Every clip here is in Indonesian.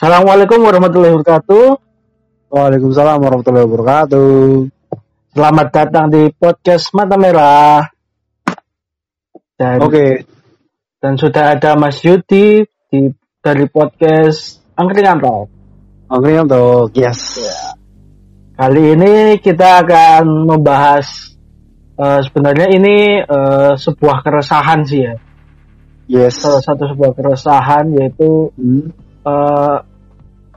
Assalamualaikum warahmatullahi wabarakatuh. Waalaikumsalam warahmatullahi wabarakatuh. Selamat datang di podcast Mata Merah. Dan, Oke, dan sudah ada Mas Yudi di dari podcast Angkringan Talk. oke untuk yes. Kali ini kita akan membahas eh, sebenarnya ini eh, sebuah keresahan sih ya. Yes. Salah satu sebuah keresahan yaitu Hmm. eh,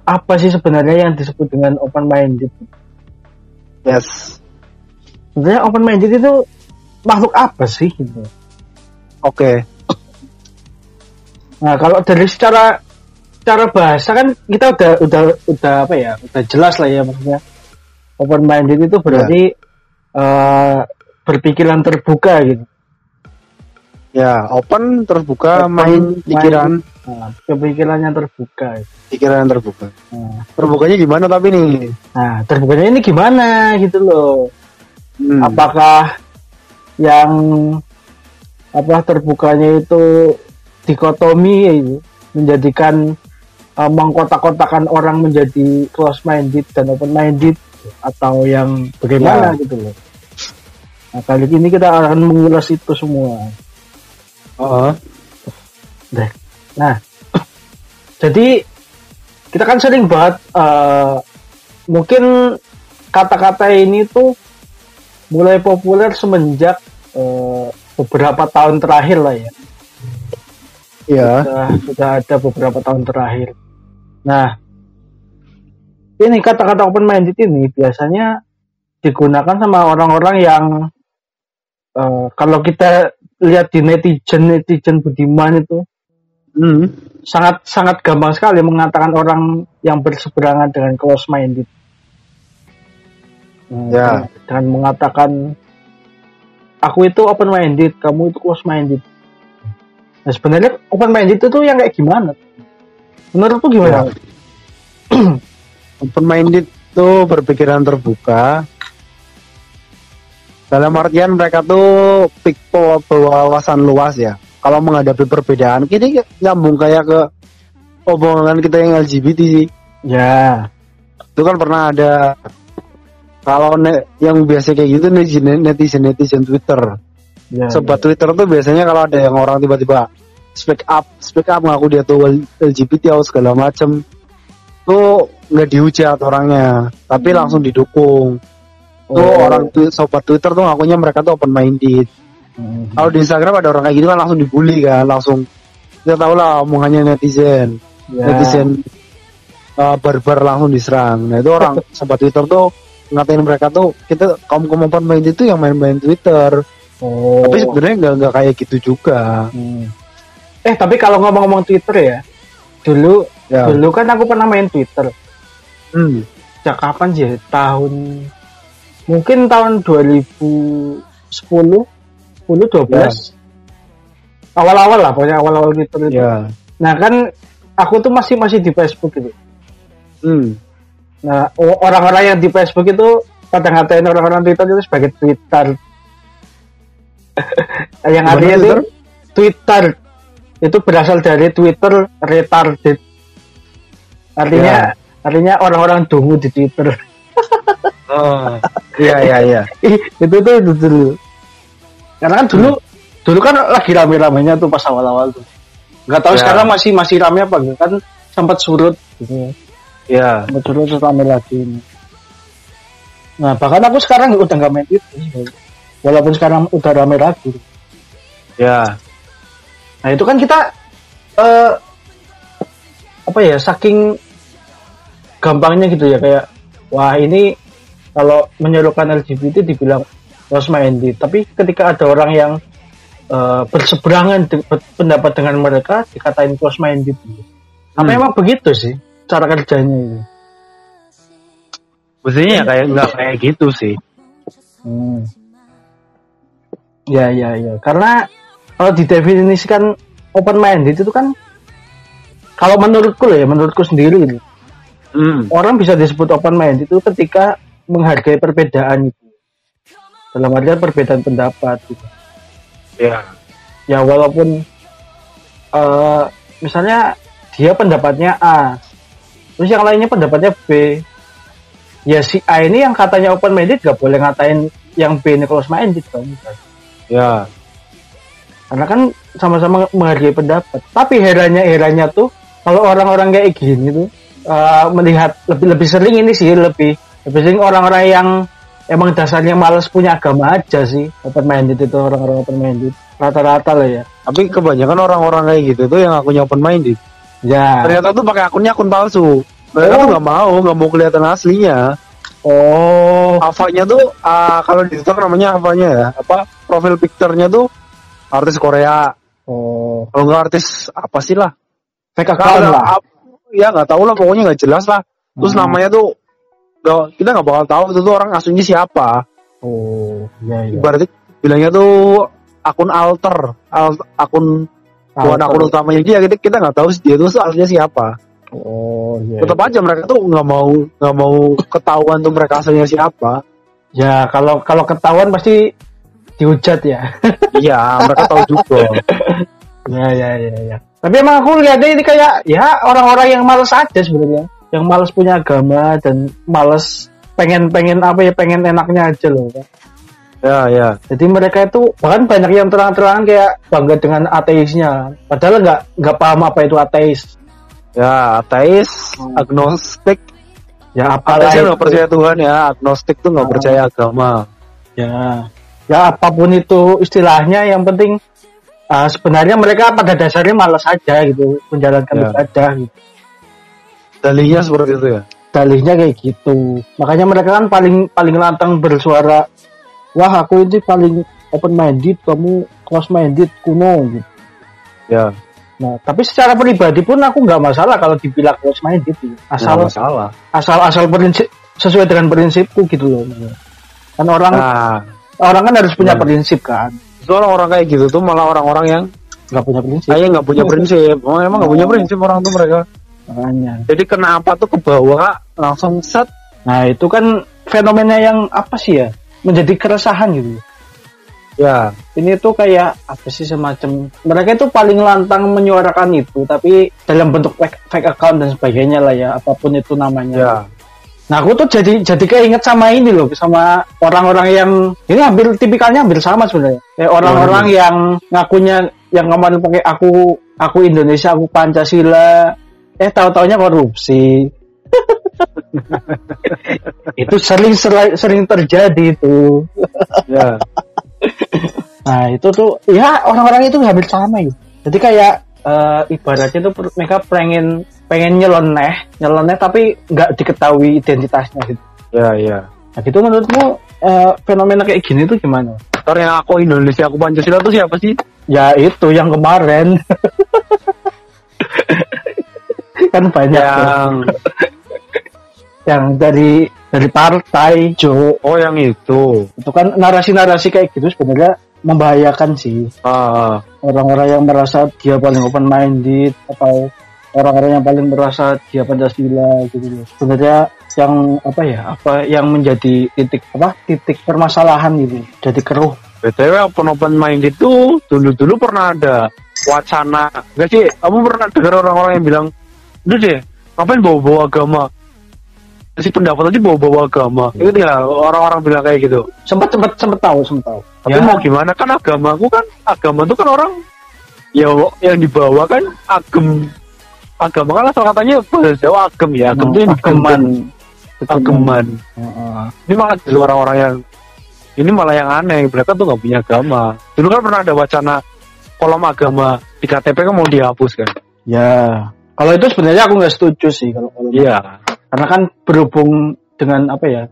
apa sih sebenarnya yang disebut dengan open minded? Yes. Sebenarnya open minded itu makhluk apa sih gitu? Oke. Nah, kalau dari secara secara bahasa kan kita udah udah udah apa ya? Udah jelas lah ya maksudnya. Open minded itu berarti eh, berpikiran terbuka gitu. Ya, open terbuka Open, main pikiran, Nah, kepikirannya terbuka. pikiran yang terbuka. Nah, Terbukanya gimana tapi nih? nah, terbukanya ini gimana gitu loh. Hmm. Apakah yang apa terbukanya itu dikotomi ya menjadikan eh, mengkotak-kotakan orang menjadi close minded dan open minded atau yang bagaimana Ya. gitu loh. Nah, kali ini kita akan mengulas itu semua. Oh, Deh. Nah, jadi kita kan sering banget eh, mungkin kata-kata ini tuh mulai populer semenjak eh, beberapa tahun terakhir lah ya. iya. Sudah, sudah ada beberapa tahun terakhir. Nah, ini kata-kata open minded ini biasanya digunakan sama orang-orang yang eh, kalau kita lihat di netizen netizen budiman itu Hmm. sangat sangat gampang sekali mengatakan orang yang berseberangan dengan close minded. Ya. Dengan mengatakan aku itu open minded, kamu itu close minded. Nah sebenarnya open minded itu tuh yang kayak gimana? Menurutku gimana? Ya. Open minded tuh berpikiran terbuka. Dalam artian mereka tuh pikpo berwawasan luas ya. Kalau menghadapi perbedaan, ini nyambung kayak ke omongan kita yang LGBT sih. Ya, itu kan pernah ada kalau yang biasa kayak gitu netizen netizen netizen Twitter ya, sobat Twitter tuh biasanya kalau ada yang orang tiba-tiba speak up speak up ngaku dia tuh LGBT atau segala macem tuh nggak dihujat orangnya tapi Hmm. langsung didukung tuh Oh. orang tuh sobat Twitter tuh ngakunya mereka tuh open minded Mhm. kalau di Instagram ada orang kayak gitu kan langsung dibully kan langsung kita tahu lah omongannya netizen Ya. netizen uh, barbar langsung diserang. Nah itu orang sobat Twitter tuh ngatain mereka tuh kita kaum kaum open mind itu yang main-main Twitter. Oh. Tapi sebenarnya nggak nggak kayak gitu juga. Hmm. Eh tapi kalau ngomong-ngomong Twitter ya, dulu Ya. dulu kan aku pernah main Twitter. Hmm. sejak kapan sih? Tahun mungkin tahun 2010, 10, 12. Awal-awal lah, pokoknya awal-awal gitu. itu. Ya. Nah kan aku tuh masih masih di Facebook gitu. Hmm. Nah orang-orang yang di Facebook itu kadang ngatain orang-orang Twitter itu sebagai Twitter. yang Gimana artinya itu Twitter? Itu berasal dari Twitter retarded. Artinya artinya orang-orang dungu di Twitter. Oh. Iya iya iya. Itu tuh itu dulu. Karena kan dulu dulu kan lagi rame-ramenya tuh pas awal-awal tuh. Nggak tahu Ya. sekarang masih masih rame apa enggak kan sempat surut gitu. Ya. Sempat surut terus rame lagi. Nah, bahkan aku sekarang udah nggak main itu. Walaupun sekarang udah rame lagi. Ya. Nah, itu kan kita eh apa ya, saking gampangnya gitu ya kayak wah ini kalau menyerukan LGBT dibilang close minded tapi ketika ada orang yang eh, berseberangan de- pendapat dengan mereka dikatain close minded apa Hmm. emang begitu sih cara kerjanya itu Mestinya ya kayak nggak kayak gitu sih. Hmm. Ya, ya, ya. Karena kalau didefinisikan open minded itu kan kalau menurutku loh ya, menurutku sendiri ini, Hmm. orang bisa disebut open minded itu ketika menghargai perbedaan itu. Dalam artian perbedaan pendapat gitu. Ya. Ya walaupun eh misalnya dia pendapatnya A, terus yang lainnya pendapatnya B ya si A ini yang katanya open minded gak boleh ngatain yang B ini close minded dong ya karena kan sama-sama menghargai pendapat tapi herannya herannya tuh kalau orang-orang kayak gini tuh uh, melihat lebih lebih sering ini sih lebih sering orang-orang yang emang dasarnya males punya agama aja sih open minded itu orang-orang open minded rata-rata lah ya. Tapi kebanyakan orang-orang kayak gitu tuh yang akunnya open minded ya. Ternyata tuh pakai akunnya akun palsu. Mereka Oh. tuh nggak mau nggak mau kelihatan aslinya. Oh. Avanya tuh ah, kalau di TikTok namanya Avanya ya apa profil picture-nya tuh artis Korea. Oh. Kalau nggak artis apa sih lah? Fake account lah ya nggak tahu lah pokoknya nggak jelas lah. Terus Hmm. namanya tuh nggak- kita nggak bakal tahu itu tuh orang aslinya siapa. Oh ya ya ibaratnya bilangnya tuh akun alter al- akun bukan akun utamanya dia kita kita nggak tahu dia tuh aslinya siapa. Oh ya tetap aja mereka tuh nggak mau nggak mau ketahuan tuh mereka aslinya siapa. Ya kalau kalau ketahuan pasti dihujat ya. Iya mereka tahu juga. Ya ya ya ya. Tapi emang aku lihatnya ini kayak ya orang-orang yang males aja sebenarnya, yang males punya agama dan males pengen pengen apa ya pengen enaknya aja loh. Pak. ya ya Jadi mereka itu bahkan banyak yang terang-terangan kayak bangga dengan ateisnya, padahal nggak nggak paham apa itu ateis. ya ateis agnostik Ya apalah ateis itu. nggak percaya Tuhan ya agnostik tuh nggak percaya agama Ya ya apa pun itu istilahnya, yang penting uh, sebenarnya mereka pada dasarnya malas aja gitu menjalankan Ya. ibadah gitu. Dalihnya seperti itu ya? Dalihnya kayak gitu. Makanya mereka kan paling paling lantang bersuara wah aku ini paling open minded kamu close minded kuno gitu. Ya. Nah tapi secara pribadi pun aku nggak masalah kalau dibilang close minded gitu. asal nggak masalah. asal asal prinsip sesuai dengan prinsipku gitu loh kan orang nah. orang kan harus punya Hmm. prinsip kan. Itu orang-orang kayak gitu tuh malah orang-orang yang nggak punya prinsip. Kayak nggak punya prinsip. Oh, emang nggak punya prinsip orang tuh mereka makanya. Jadi kenapa tuh ke bawah langsung set? Nah itu kan fenomena yang apa sih ya? Menjadi keresahan gitu. Ya ini tuh kayak apa sih semacam mereka itu paling lantang menyuarakan itu tapi dalam bentuk fake, fake account dan sebagainya lah ya apa pun itu namanya. Ya. Nah aku tuh jadi jadi keinget sama ini loh sama orang-orang yang ini hampir tipikalnya hampir sama sebenarnya. Kayak orang-orang yang ngakunya yang kemarin pakai aku aku Indonesia aku Pancasila eh tahu-taunya korupsi itu sering sering terjadi itu ya Nah itu tuh ya orang-orang itu hampir sama gitu. Jadi kayak eh, ibaratnya tuh mereka pengen pengen nyeleneh, nyeleneh tapi nggak diketahui identitasnya gitu. ya ya Nah gitu menurutmu eh, fenomena kayak gini tuh gimana? Yang aku Indonesia aku Pancasila tuh siapa sih Ya itu yang kemarin kan banyak tuh. yang yang dari dari partai Jo oh yang itu itu kan narasi-narasi kayak gitu sebenarnya membahayakan sih ah orang-orang yang merasa dia paling open minded atau orang-orang yang paling merasa dia Pancasila gitu. Sebenarnya yang apa ya? Apa yang menjadi titik apa? Titik permasalahan gitu. Jadi keruh. btw open open mind itu dulu dulu pernah ada wacana gak sih kamu pernah dengar orang-orang yang bilang udah deh ngapain bawa-bawa agama? Si pendapat tadi bawa-bawa agama. Itu ya orang-orang bilang kayak gitu. Sempat sempat sempat tahu, sempat tahu. tapi mau gimana? Kan agamaku kan agama itu kan orang ya yang dibawa kan agem. Agama kan asal katanya bahasa Jawa agem ya. Agem itu yang ageman. ageman. Heeh. ini malah dari orang-orang yang ini malah yang aneh. Mereka tuh nggak punya agama. Dulu kan pernah ada wacana kolom agama di KTP kan mau dihapus kan? Ya. Kalau itu sebenarnya aku nggak setuju sih kalau kalau iya. Karena kan berhubung dengan apa ya?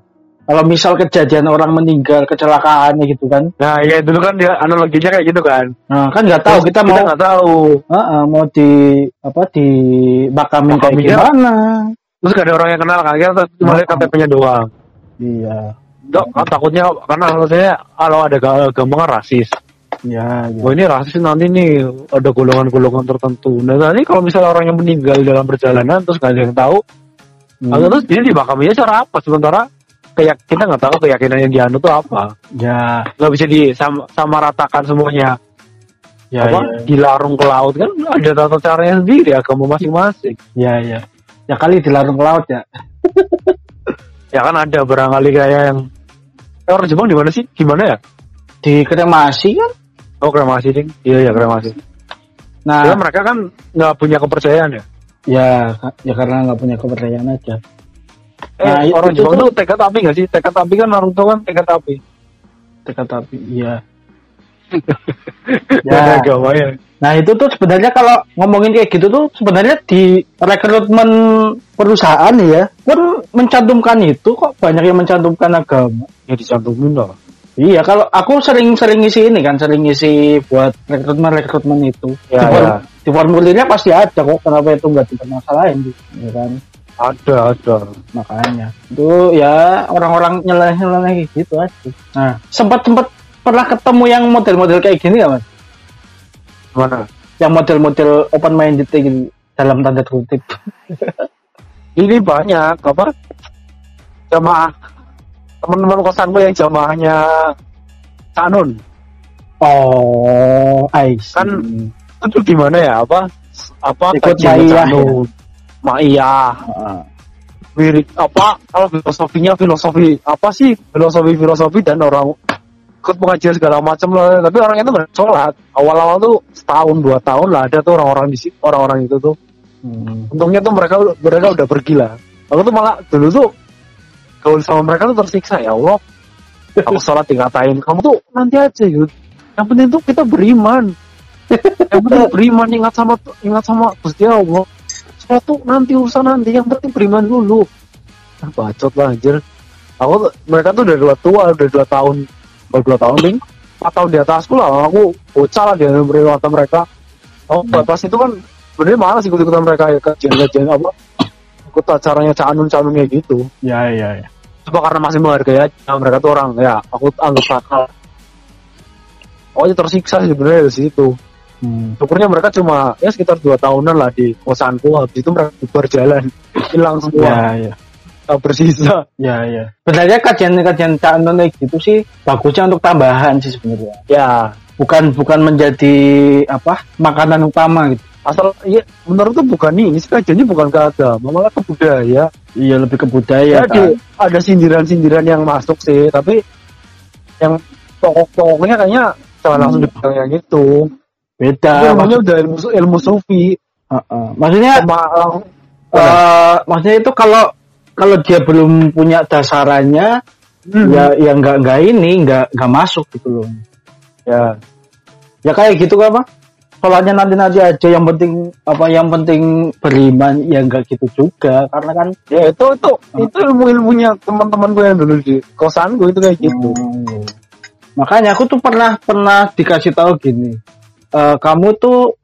Kalau misal kejadian orang meninggal kecelakaan gitu kan, nah ya dulu kan dia analoginya kayak gitu kan. Nah kan nggak tahu Terus kita mau nggak tahu. Heeh, mau di apa di makamin kayak gimana? terus gak ada orang yang kenal kan kita cuma lihat Oh. KTP-nya doang. Iya, Dok, takutnya karena maksudnya kalau ada agama kan rasis iya, iya. Wah ini rasis nanti nih ada golongan-golongan tertentu. Nah nanti kalau misalnya orang yang meninggal dalam perjalanan terus nggak ada yang tahu, Hmm. atau terus dia dibakaminya cara apa? Sementara kayak kita nggak tahu keyakinan yang dianut itu apa. Ya, Nggak bisa disama ratakan semuanya. ya, apa ya, dilarung ke laut kan ada tata caranya sendiri agama masing-masing. ya, ya. ya kali dilarung ke laut ya Ya kan ada barangkali kayak yang eh, orang Jepang di mana sih? Gimana ya? di kremasi kan Oh kremasi ding. Iya ya kremasi. nah Ya, mereka kan nggak punya kepercayaan ya. ya ya karena nggak punya kepercayaan aja Eh, Nah, orang Jepang tuh- tekad api nggak sih? Tekad api kan Naruto kan tekad api. dekat tapi iya Ya. Ya. Nah itu tuh sebenarnya kalau ngomongin kayak gitu tuh sebenarnya di rekrutmen perusahaan ya pun mencantumkan itu kok banyak yang mencantumkan agama. Ya dicantumin lah. Iya kalau aku sering-sering ngisi ini kan sering ngisi buat rekrutmen rekrutmen itu. Ya, di, form- ya. di formulirnya pasti ada kok kenapa itu nggak dipermasalahin gitu, ya kan Ada ada. makanya itu ya orang-orang nyeleneh-nyeleneh gitu aja. Nah sempat sempat pernah ketemu yang model-model kayak gini gak mas? Mana? Yang model-model open minded gitu dalam tanda kutip. Ini banyak apa? Jamaah teman-teman kosanku yang jamaahnya Canun Oh, I see. Kan itu gimana ya? Apa apa Ikut Maiyah Ah, wirid apa kalau filosofinya filosofi apa sih? Filosofi filosofi dan orang ikut pengajian segala macam lah. Tapi orang itu nggak sholat. Awal-awal tuh setahun dua tahun lah ada tuh orang-orang di situ orang-orang itu tuh. Hmm. untungnya tuh mereka mereka udah pergi lah. Aku tuh malah dulu tuh gaul sama mereka tuh tersiksa ya Allah. Aku sholat dikatain kamu tuh nanti aja yud. Yang penting tuh kita beriman. Yang penting beriman ingat sama ingat sama Gusti Allah. Sholat tuh nanti urusan nanti yang penting beriman dulu. Ah, bacot lah anjir. Aku tuh- mereka tuh udah dua tua udah dua tahun baru dua tahun nih empat tahun di atasku lah aku bocah lah di mata mereka. Aku Hmm. pas itu kan sebenarnya malas ikut ikutan mereka ya kajian-kajian apa ikut acaranya canun-canun kayak gitu Ya, ya, ya. cuma karena masih menghargai aja mereka tuh orang ya aku anggap sakal pokoknya tersiksa sih sebenarnya di situ Hmm. syukurnya mereka cuma ya sekitar dua tahunan lah di kosanku habis itu mereka berjalan hilang Ya, semua ya. tak bersisa Ya, ya. Sebenarnya kajian-kajian canon kayak gitu sih bagusnya untuk tambahan sih sebenarnya. ya Bukan bukan menjadi apa makanan utama gitu. Asal ya menurut tuh bukan ini kajiannya bukan ke agama malah ke budaya Iya lebih ke ya, budaya ada kan. ada sindiran-sindiran yang masuk sih tapi yang pokok-pokoknya kayaknya jangan Hmm. langsung dibilang yang itu Beda. Itu namanya maksud- udah ilmu, ilmu sufi Heeh. Maksudnya sama lang- eh maksudnya itu kalau kalau dia belum punya dasarannya Hmm. ya ya nggak nggak ini nggak nggak masuk gitu loh. ya Ya kayak gitu kan, Pak? Sholatnya nanti-nanti aja yang penting apa yang penting beriman ya nggak gitu juga karena kan ya itu itu itu ilmu ilmunya teman-teman gue yang dulu di kosan gue itu kayak gitu Hmm. Makanya aku tuh pernah pernah dikasih tahu gini, eh, kamu tuh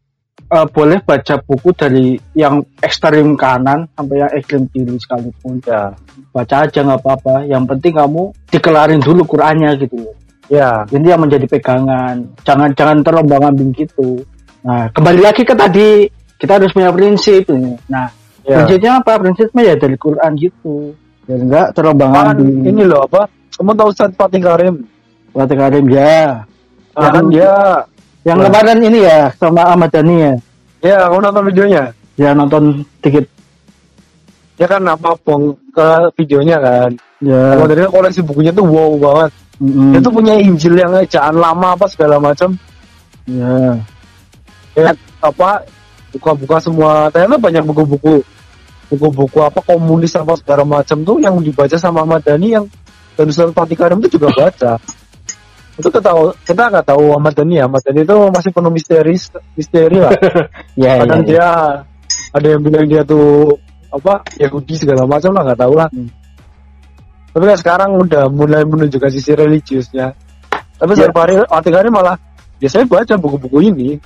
eh, boleh baca buku dari yang ekstrim kanan sampai yang ekstrim kiri sekalipun. ya Baca aja nggak apa-apa. Yang penting kamu dikelarin dulu Qurannya gitu ya Ini yang menjadi pegangan. Jangan jangan terombang ambing gitu. Nah kembali lagi ke tadi kita harus punya prinsip. Nah ya prinsipnya apa? Prinsipnya ya dari Quran gitu. Ya enggak terombang kan ambing. ini loh apa kamu tahu Ustaz Fatih Karim Fatih Karim ya. ya kan dia Yang Wah. kemarin ini ya sama Ahmad Dhani ya. ya kamu nonton videonya Ya nonton dikit. ya kan apa pong ke videonya kan Ya. kalau dari koleksi bukunya tuh wow banget mm, dia tuh punya Injil yang ejaan lama apa segala macam Ya. Ya apa buka-buka semua ternyata banyak buku-buku buku-buku apa komunis apa segala macam tuh yang dibaca sama Ahmad Dhani yang dan Ustaz Fatih Karim itu juga baca itu kita tahu kita nggak tahu Ahmad Dhani ya Ahmad Dhani itu masih penuh misteri misteri lah Ya, kadang ya, ya. dia ada yang bilang dia tuh apa Yahudi segala macam lah nggak tahu lah Hmm. tapi kan sekarang udah mulai menunjukkan sisi religiusnya tapi Ya. yeah. Fatih Fatih Karim malah ya saya baca buku-buku ini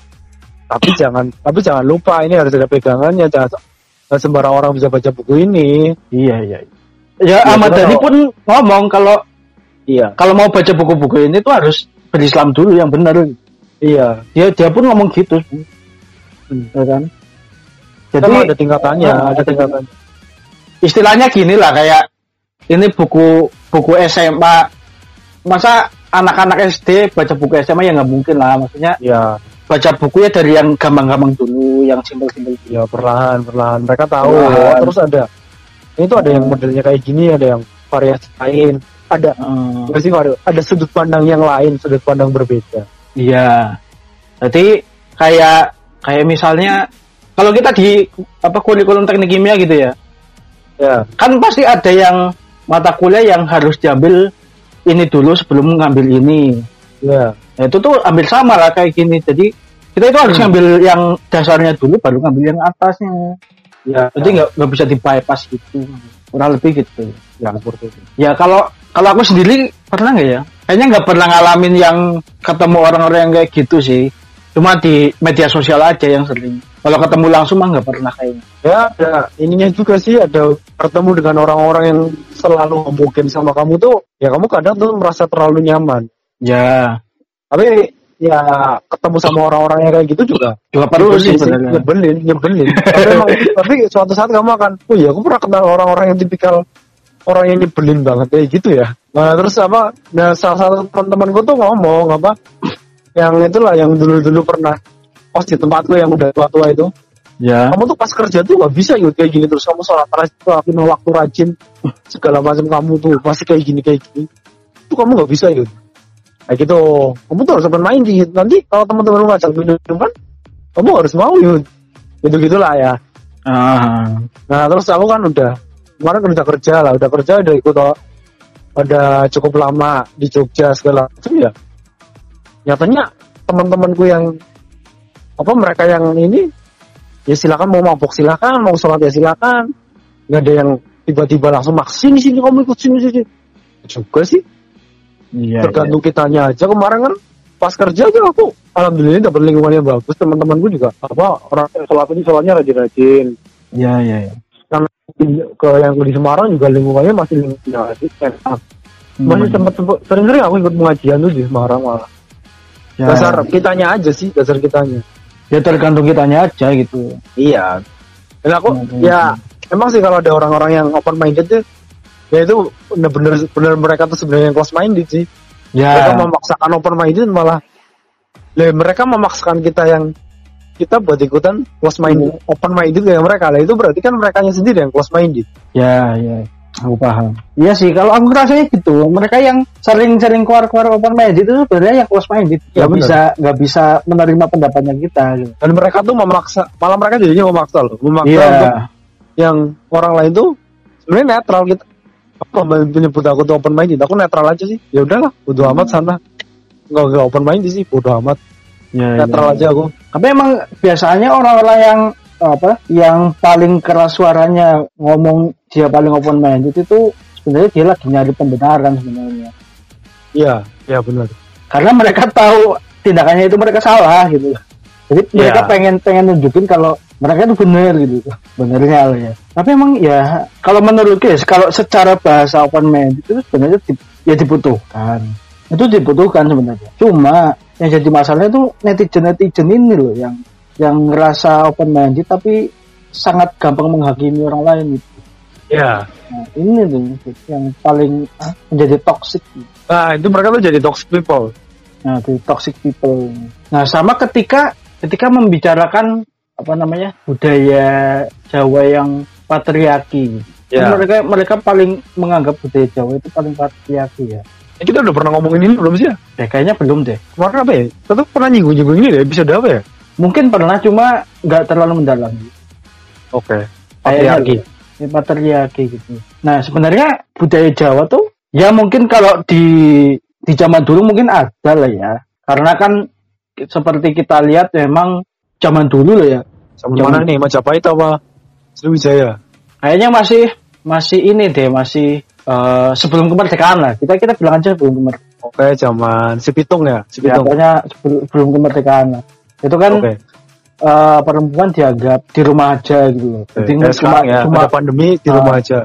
tapi jangan tapi jangan lupa ini harus ada pegangannya jangan sembarang orang bisa baca buku ini Iya, iya. Ya, Ya, Ahmad Dhani pun ngomong kalau iya kalau mau baca buku-buku ini tuh harus berislam dulu yang benar. iya Dia dia pun ngomong gitu. Hmm. Ya kan? jadi Jadi ada tingkatannya Ah, ada tingkatan istilahnya gini lah kayak ini buku buku SMA masa anak-anak SD baca buku SMA ya nggak mungkin lah maksudnya ya baca buku ya dari yang gampang-gampang dulu, yang simpel-simpel ya perlahan perlahan mereka tahu Perlahan. oh, terus ada itu ada yang modelnya kayak gini ada yang variasi lain ada nggak sih ada sudut pandang yang lain sudut pandang berbeda Iya. Jadi kayak kayak misalnya kalau kita di apa kurikulum teknik kimia gitu ya, ya kan pasti ada yang mata kuliah yang harus diambil ini dulu sebelum ngambil ini. ya Nah, itu tuh ambil sama lah kayak gini. Jadi kita itu harus Hmm. ngambil yang dasarnya dulu baru ngambil yang atasnya. ya Jadi nggak nggak bisa di bypass gitu. Kurang lebih gitu. ya seperti itu Ya kalau kalau aku sendiri pernah nggak ya? Kayaknya nggak pernah ngalamin yang ketemu orang-orang yang kayak gitu sih. Cuma di media sosial aja yang sering. Kalau ketemu langsung mah nggak pernah kayaknya. ya ada ininya juga sih ada bertemu dengan orang-orang yang selalu mungkin sama kamu tuh ya kamu kadang tuh merasa terlalu nyaman Ya, tapi ya ketemu sama orang-orang yang kayak gitu juga juga perlu sih sebenarnya. nyebelin nyebelin. Tapi, emang, tapi suatu saat kamu akan oh iya aku pernah kenal orang-orang yang tipikal orang yang nyebelin banget kayak gitu ya. Nah terus apa nah salah satu teman-temanku tuh ngomong apa yang itulah yang dulu-dulu pernah pas di tempatku yang udah tua-tua itu Ya, kamu tuh pas kerja tuh gak bisa yuk kayak gini terus kamu sholat rajin waktu rajin segala macam kamu tuh masih kayak gini kayak gini. Itu kamu gak bisa yuk kayak gitu. Kamu tuh harus open minded nanti kalau teman-teman ngajak minuman kamu harus mau yuk gitu gitulah ya. Ah, nah terus aku kan udah kemarin kan udah kerja lah. Udah kerja udah ikut ada cukup lama di Jogja segala macam ya. Nyatanya teman-temanku yang apa mereka yang ini ya silakan mau mabok silakan. Mau sholat ya silakan. Nggak ada yang tiba-tiba langsung maks sini sini kamu ikut sini sini. Juga sih iya. tergantung kitanya aja kemarin kan pas kerja aja aku alhamdulillah dapat lingkungan yang bagus teman-temanku juga apa orang sholat ini sholatnya rajin-rajin Iya, iya, iya. di- ke yang di Semarang juga lingkungannya masih lingkungan enak. Masih Hmm. sempat sempat sering-sering aku ikut pengajian tuh di Semarang malah. Ya, Dasar kitanya aja sih, dasar kitanya. ya tergantung kitanya aja gitu. Iya. Dan aku Hmm. ya emang sih kalau ada orang-orang yang open minded tuh ya itu bener-bener bener mereka tuh sebenarnya yang close minded sih. Mereka Ya, memaksakan open minded malah lah, mereka memaksakan kita yang kita buat ikutan close minded, open minded kayak mereka. Lah itu berarti kan mereka sendiri yang close minded. ya, ya. Aku paham. Iya sih, kalau aku rasanya gitu. Mereka yang sering-sering keluar-keluar open minded itu sebenarnya yang close minded. Ya, Gak benar. bisa, nggak bisa menerima pendapatnya kita. Gitu. Dan mereka tuh memaksa, malah mereka jadinya memaksa loh, memaksa Iya. untuk yang orang lain tuh sebenarnya netral gitu. Apa menyebut aku tuh open minded? Aku netral aja sih. Ya udahlah, bodo amat sana. Enggak enggak open minded sih, bodo amat. Ya, Netral aja aku. Tapi emang biasanya orang-orang yang apa, yang paling keras suaranya ngomong dia paling open minded itu sebenarnya dia lagi nyari pembenaran sebenarnya. Iya, iya benar. Karena mereka tahu tindakannya itu mereka salah gitu. Jadi mereka Ya. pengen pengen nunjukin kalau mereka itu benar gitu. Benernya loh ya. Tapi emang ya kalau menurut guys, kalau secara bahasa open minded itu sebenarnya di- ya dibutuhkan. Itu dibutuhkan sebenarnya. Cuma yang jadi masalah itu netizen-netizen ini loh yang yang ngerasa open minded tapi sangat gampang menghakimi orang lain gitu. Iya. Nah, ini tuh yang paling ah, menjadi toxic gitu. Nah, itu mereka tuh jadi toxic people. Nah, itu toxic people. Nah, sama ketika ketika membicarakan apa namanya budaya Jawa yang patriarki. Ya. Mereka mereka paling menganggap budaya Jawa itu paling patriarki ya. Eh, kita udah pernah ngomongin ini belum sih ya? Ya kayaknya belum deh. Kemarin apa ya? Kita tuh pernah nyinggung-nyinggung ini deh, episode apa ya? Mungkin pernah cuma nggak terlalu mendalam. Oke. Kayaknya Patriarki. Ya, patriarki gitu. Nah, sebenarnya budaya Jawa tuh ya mungkin kalau di di zaman dulu mungkin ada lah ya. Karena kan seperti kita lihat memang zaman dulu lah ya. Sama Zaman- mana nih? Majapahit apa? Sriwijaya. Kayaknya masih masih ini deh, masih eh, sebelum kemerdekaan lah. Kita kita bilang aja sebelum kemerdekaan. Oke, zaman si Pitung ya, si Ya, pokoknya sebelum, kemerdekaan lah. Itu kan Oke. eh, perempuan dianggap di rumah aja gitu loh. Jadi Kayak sekarang ya, cuma, ada pandemi di rumah Ah. aja.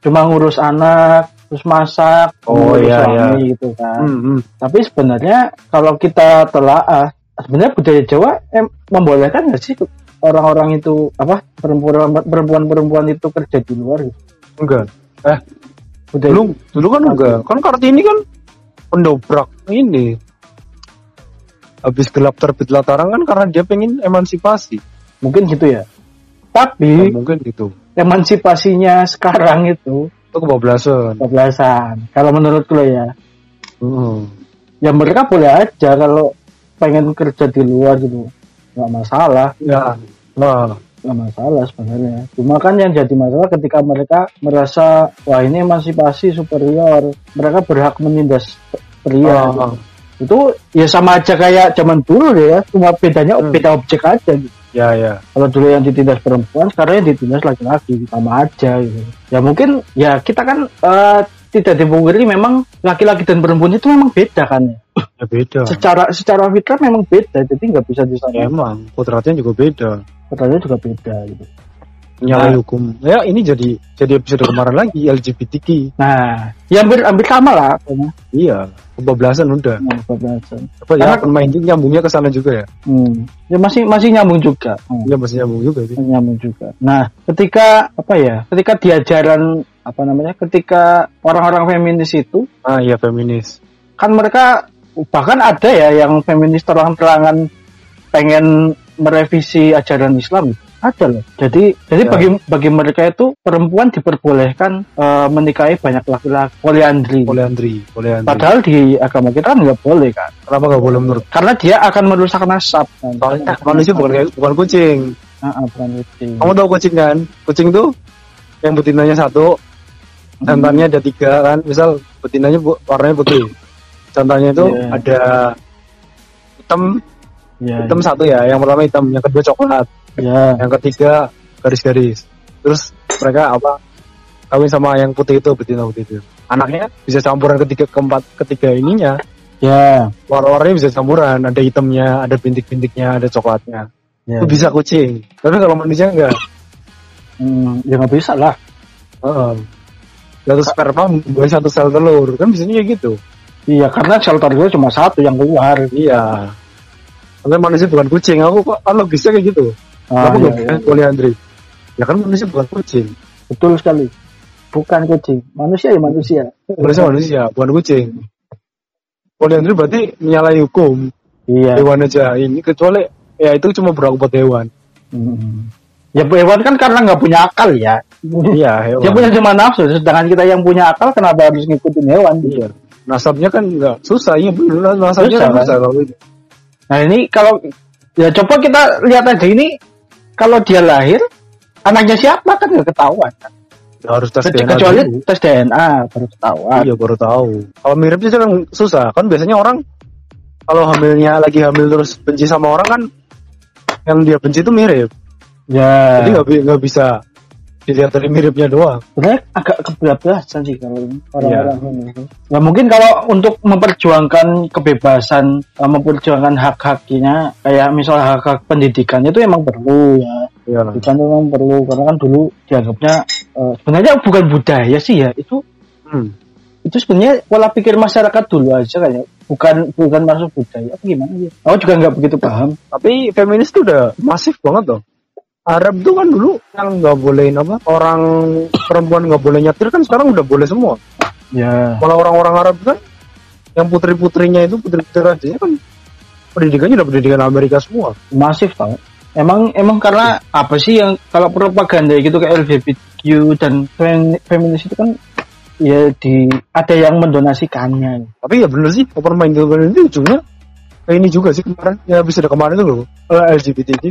cuma ngurus anak, terus masak, Oh, ngurus iya, suami gitu kan. Hmm, hmm. Tapi sebenarnya kalau kita telaah, sebenarnya budaya Jawa em, membolehkan nggak sih orang-orang itu apa perempuan perempuan-perempuan itu kerja di luar gitu? Enggak. Eh, Budaya, dulu dulu kan enggak. Kan Kartini kan pendobrak ini. habis gelap terbitlah terang kan karena dia pengen emansipasi. mungkin gitu ya tapi mungkin gitu. emansipasinya sekarang itu Itu kebablasan. kebablasan kalau menurutku lo ya Hmm. ya mereka boleh aja kalau pengen kerja di luar gitu nggak masalah Ya. Nah, nggak masalah sebenarnya cuma kan yang jadi masalah ketika mereka merasa wah ini emansipasi superior mereka berhak menindas pria Ah, ah. itu ya sama aja kayak zaman dulu ya cuma bedanya Hmm. beda objek aja gitu. ya ya. kalau dulu yang ditindas perempuan sekarang yang ditindas laki-laki sama aja gitu ya mungkin ya kita kan eh, tidak dipungkiri memang laki-laki dan perempuan itu memang beda kan ya Ya beda. secara secara fitrah memang beda jadi nggak bisa Ya, disamakan emang kodratnya juga beda. Fitrahnya juga beda gitu Nyalahi Nah. hukum. Ya ini jadi jadi episode kemarin lagi LGBTQ. nah ya hampir hampir sama lah pokoknya Iya, kebablasan udah. Nah, kebablasan. Apa ya Karena- pemain itu nyambungnya ke sana juga ya? hmm. ya masih masih nyambung juga Hmm. Iya masih nyambung juga sih. nyambung juga. Nah, ketika apa ya? Ketika di ajaran apa namanya? Ketika orang-orang feminis itu Ah iya feminis. kan mereka bahkan ada ya yang feminis terang-terangan pengen merevisi ajaran Islam ada loh. Jadi jadi Ya. bagi bagi mereka itu perempuan diperbolehkan eh, menikahi banyak laki-laki poliandri. Poliandri, poliandri. Padahal di agama kita nggak boleh kan. Kenapa nggak boleh menurut? Karena dia akan merusak nasab. Kan. Soalnya manusia bukan kayak bukan kucing. Ah, ah, bukan kucing. Kamu tahu kucing kan? Kucing tuh yang betinanya satu, jantannya ada tiga kan. Misal betinanya bu- warnanya putih, jantannya itu Iya. ada hitam, Ya, hitam satu ya. Yang pertama hitam, yang kedua coklat, ya, yang ketiga garis-garis. Terus mereka apa? Kawin sama yang putih itu betina putih itu. Anaknya bisa campuran ketiga keempat ketiga ininya. ya, Warna-warnanya bisa campuran, ada hitamnya, ada bintik-bintiknya, ada coklatnya. ya. Itu bisa kucing. Tapi kalau manusia enggak. Hmm, ya nggak bisa lah. Heeh. Satu sperma membuat satu sel telur kan biasanya kayak gitu. Iya, karena shelter gue cuma satu yang keluar. Iya. Karena manusia bukan kucing. Aku kok logisnya kayak gitu. Ah, Kenapa iya, iya. poliandri? Ya kan manusia bukan kucing. Betul sekali. Bukan kucing, manusia ya manusia. Manusia manusia bukan kucing. Poliandri berarti menyalahi hukum Iya. hewan aja. Ini kecuali ya itu cuma berlaku buat hewan. Hmm. Ya hewan kan karena nggak punya akal ya. Iya hewan. Dia punya cuma nafsu, sedangkan kita yang punya akal kenapa harus ngikutin hewan? Iya. Nasabnya kan enggak susah bener nasabnya Susah, kan kan? susah kalau itu. Nah ini kalau ya coba kita lihat aja ini kalau dia lahir anaknya siapa kan nggak ketahuan. kan? Ya, harus tes DNA Kecuali dulu. tes DNA baru ketahuan. Iya baru tahu. Kalau miripnya sih kan susah. Kan biasanya orang kalau hamilnya lagi hamil terus benci sama orang kan yang dia benci itu mirip. Ya. Jadi nggak nggak bisa dilihat dari miripnya doang. sebenarnya agak kebablasan sih kalau orang-orang Iya. ini. Nah mungkin kalau untuk memperjuangkan kebebasan, eh, memperjuangkan hak-haknya, kayak misal hak-hak pendidikan itu emang perlu ya. Iya. Pendidikan itu memang perlu karena kan dulu dianggapnya eh, sebenarnya bukan budaya sih ya itu Hmm. itu sebenarnya pola pikir masyarakat dulu aja kayaknya bukan bukan masuk budaya apa gimana ya aku juga nggak begitu paham Tapi feminis tuh udah masif banget loh. Arab tuh kan dulu yang nggak bolehin apa orang perempuan nggak boleh nyetir kan sekarang udah boleh semua. ya Malah orang-orang Arab kan yang putri-putrinya itu putri-putri rajanya kan pendidikannya udah pendidikan Amerika semua. masif tau emang emang karena apa sih yang kalau propaganda gitu kayak LGBTQ dan fem- feminis itu kan ya di ada yang mendonasikannya Tapi ya bener sih open minded itu ujungnya kayak ini juga sih kemarin ya bisa ada kemarin tuh loh eh, LGBTQ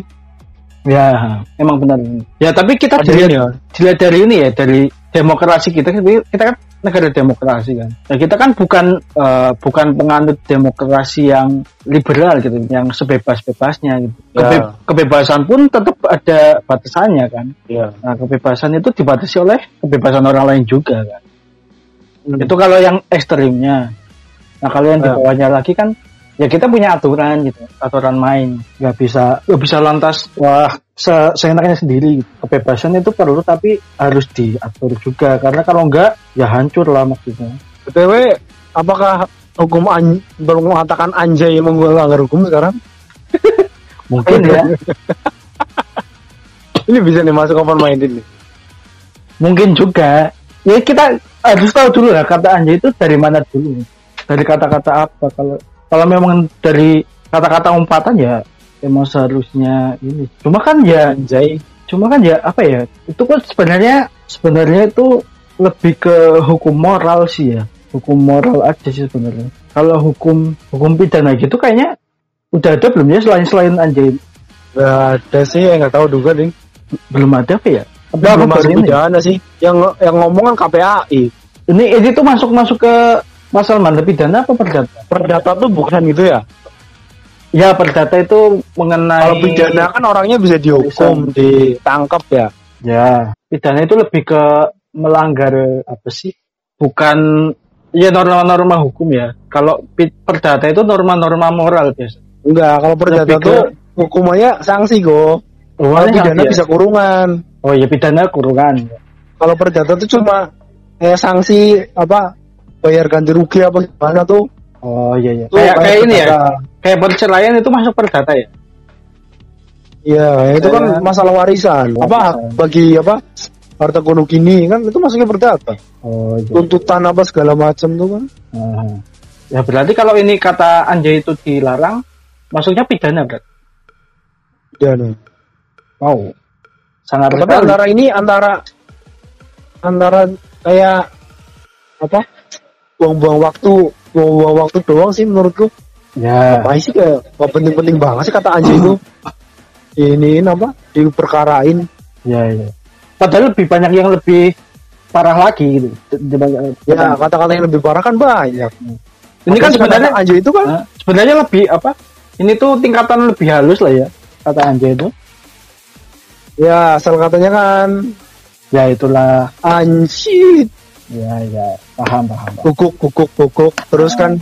ya. Emang benar. Ya tapi kita dilihat ya dilihat dari ini ya dari demokrasi kita kita kan negara demokrasi kan. Ya kita kan bukan eh, bukan penganut demokrasi yang liberal gitu yang sebebas-bebasnya gitu. Kebe- Ya. kebebasan pun tetap ada batasannya kan. Ya. Nah kebebasan itu dibatasi oleh kebebasan orang lain juga kan. Hmm. itu kalau yang ekstrimnya. Nah kalau yang di Ya. bawahnya lagi kan ya kita punya aturan gitu aturan main. Nggak bisa nggak bisa lantas wah se seenaknya sendiri gitu. kebebasan itu perlu tapi harus diatur juga. Karena kalau enggak ya hancur lah maksudnya. Btw apakah hukum an mengatakan anjay emang gue melanggar hukum sekarang? Mungkin ya. Ini bisa nih masuk open minded nih. Mungkin juga. Ya kita harus tahu dulu lah kata anjay itu dari mana dulu. Dari kata-kata apa kalau kalau memang dari kata-kata umpatan ya emang seharusnya ini cuma kan ya Anjay. cuma kan ya apa ya itu kan sebenarnya sebenarnya itu lebih ke hukum moral sih ya hukum moral aja sih sebenarnya kalau hukum hukum pidana gitu kayaknya udah ada belum ya selain selain anjay Nggak ada sih, yang nggak tahu juga ding. belum ada apa ya Apa Belum masuk pidana sih. Yang yang ngomong kan KPAI. ini ini tuh masuk masuk ke pasal mana pidana apa perdata Perdata tuh bukan gitu ya. ya perdata itu mengenai Kalau pidana kan orangnya bisa dihukum, ditangkap ya. Ya, pidana itu lebih ke melanggar apa sih? Bukan ya norma-norma hukum ya. Kalau perdata itu norma-norma moral biasa. Enggak, kalau perdata Lebih ke- tuh hukumannya sanksi go. Kalau Awalnya pidana sanksi ya? bisa kurungan. Oh ya pidana kurungan. Kalau perdata tuh cuma kayak sanksi apa bayar ganti rugi apa gimana tuh. Oh iya iya. Tuh Kayak kayak ini ya. Kayak perceraian itu masuk perdata ya. Iya, itu kan Kayak- masalah warisan. Apa Warisan. bagi apa harta kuno gini kan itu masuknya perdata. Oh iya. Tuntutan apa segala macam tuh kan. Ah. Ya berarti kalau ini kata anjay itu dilarang, masuknya pidana berarti. Pidana. Oh. Sangat Tapi sekali. antara ini antara antara kayak apa buang-buang waktu buang-buang waktu doang sih menurutku Ya. apa sih kayak gak penting-penting banget sih kata anjing itu ini apa diperkarain Ya, ya. Padahal lebih banyak yang lebih parah lagi gitu. Ya kata-kata yang lebih parah kan banyak ini kan Makanya sebenarnya anjing itu kan Hah? sebenarnya lebih apa? Ini tuh tingkatan lebih halus lah ya kata Anjay itu. ya asal katanya kan Ya itulah. anjing Ya ya paham paham. paham. guguk guguk guguk terus kan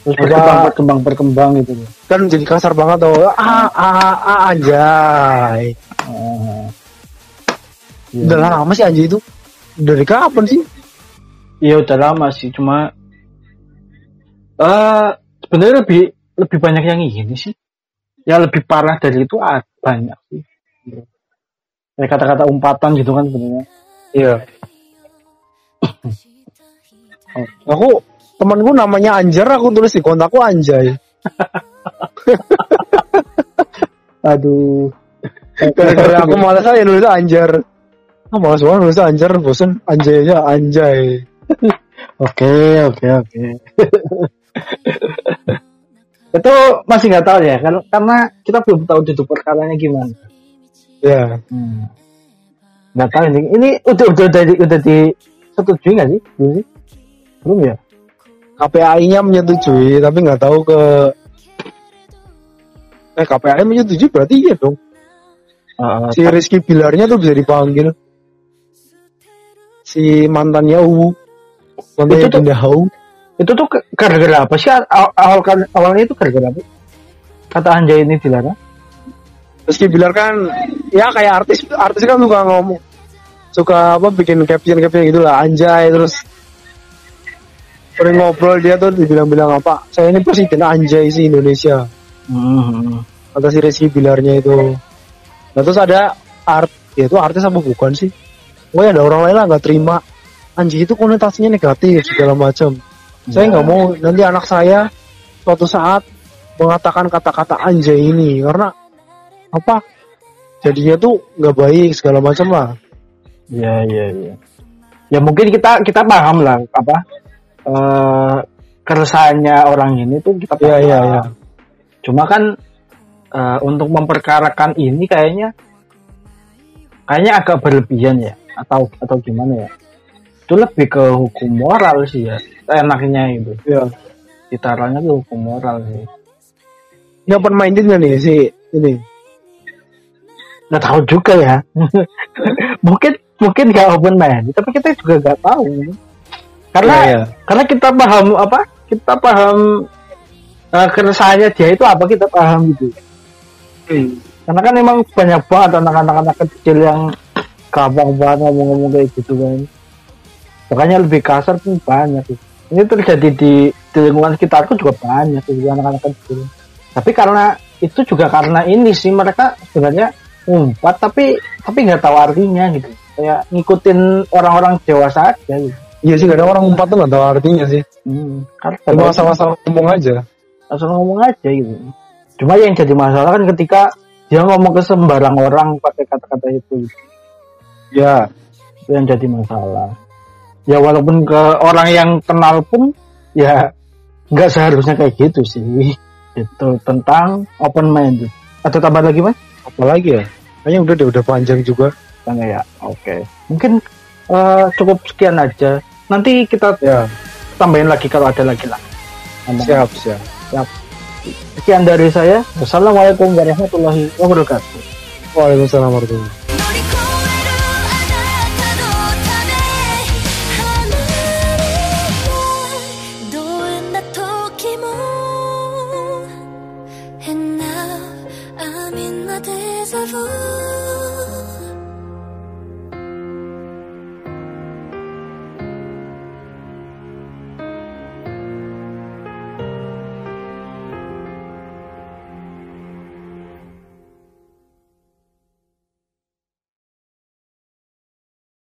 Terus Apa- berkembang berkembang berkembang gitu. kan jadi kasar banget tuh ah ah ah anjay Ah. Ya. udah lama sih anjing itu dari kapan sih Iya udah lama sih cuma eh sebenarnya lebih lebih banyak yang ini sih. Ya lebih parah dari itu ah, banyak sih. Ya kata-kata umpatan gitu kan sebenarnya. Iya. Aku temanku namanya Anjar, aku tulis di kontakku Anjay. Aduh. Gara-gara aku malas aja nulis Anjar. Ah, malas banget nulis Anjar, bosan Anjay aja Anjay. Oke, oke, oke. itu masih nggak tahu ya, kan- karena kita belum tahu duduk perkaranya gimana. Ya, Hmm. Nggak tahu ini, ini udah udah udah, di- udah disetujui nggak sih? Belum sih? Belum ya? KPAI-nya menyetujui, tapi nggak tahu ke eh KPAI menyetujui berarti iya dong. Uh, Si Rizky Bilarnya tuh bisa dipanggil. Si mantannya Uwu. Mantannya Itu tuh- Hau. itu tuh gara-gara apa sih? Awal, awal kan awalnya itu gara-gara apa? Kata Anjay ini dilarang. Rizky Bilar kan ya kayak artis artis kan suka ngomong suka apa bikin caption caption gitulah anjay terus sering ngobrol dia tuh dibilang-bilang apa saya ini presiden anjay sih Indonesia. Hmm. kata si Rizky Bilarnya itu. Nah terus ada art ya itu artis apa bukan sih? Oh ada orang lain lah nggak terima. Anjay itu konotasinya negatif segala macam. Saya nggak mau nanti anak saya suatu saat mengatakan kata-kata anjay ini karena apa? Jadinya tuh nggak baik segala macam lah Iya iya iya. Ya mungkin kita kita paham lah apa eh keresahannya orang ini tuh kita paham. Iya, iya, iya. Cuma kan eh, untuk memperkarakan ini kayaknya kayaknya agak berlebihan ya atau atau gimana ya? Itu lebih ke hukum moral sih ya. Enaknya itu. ya Ditaruhnya ke hukum moral sih. ini open minded nggak nih si ini Nggak tahu juga ya. mungkin mungkin nggak open mind, tapi kita juga nggak tahu. Karena Iya, iya. karena kita paham apa kita paham uh, keresahannya dia itu apa kita paham gitu karena kan emang banyak banget anak-anak anak kecil yang gampang banget ngomong-ngomong kayak gitu kan makanya lebih kasar pun banyak gitu. ini terjadi di, di lingkungan sekitarku juga banyak gitu anak-anak kecil tapi karena itu juga karena ini sih mereka sebenarnya umpat tapi tapi nggak tahu artinya gitu. Kayak ngikutin orang-orang dewasa aja gitu. Iya sih kadang orang umpat tuh nggak tahu artinya sih. Hmm, cuma asal-asal ngomong aja. Asal ngomong aja gitu. Cuma yang jadi masalah kan ketika dia ngomong ke sembarang orang pakai kata-kata itu. Ya. Itu yang jadi masalah. Ya walaupun ke orang yang kenal pun ya nggak seharusnya kayak gitu sih. Itu tentang open mind. Ada tambah lagi mas? Apalagi ya kayaknya udah deh udah panjang juga. Tanya ya oke. Mungkin eh, cukup sekian aja. Nanti kita ya. tambahin lagi kalau ada lagi lah. Ngomong. siap siap. Sekian dari saya. Wassalamualaikum warahmatullahi wabarakatuh. Waalaikumsalam warahmatullahi 乗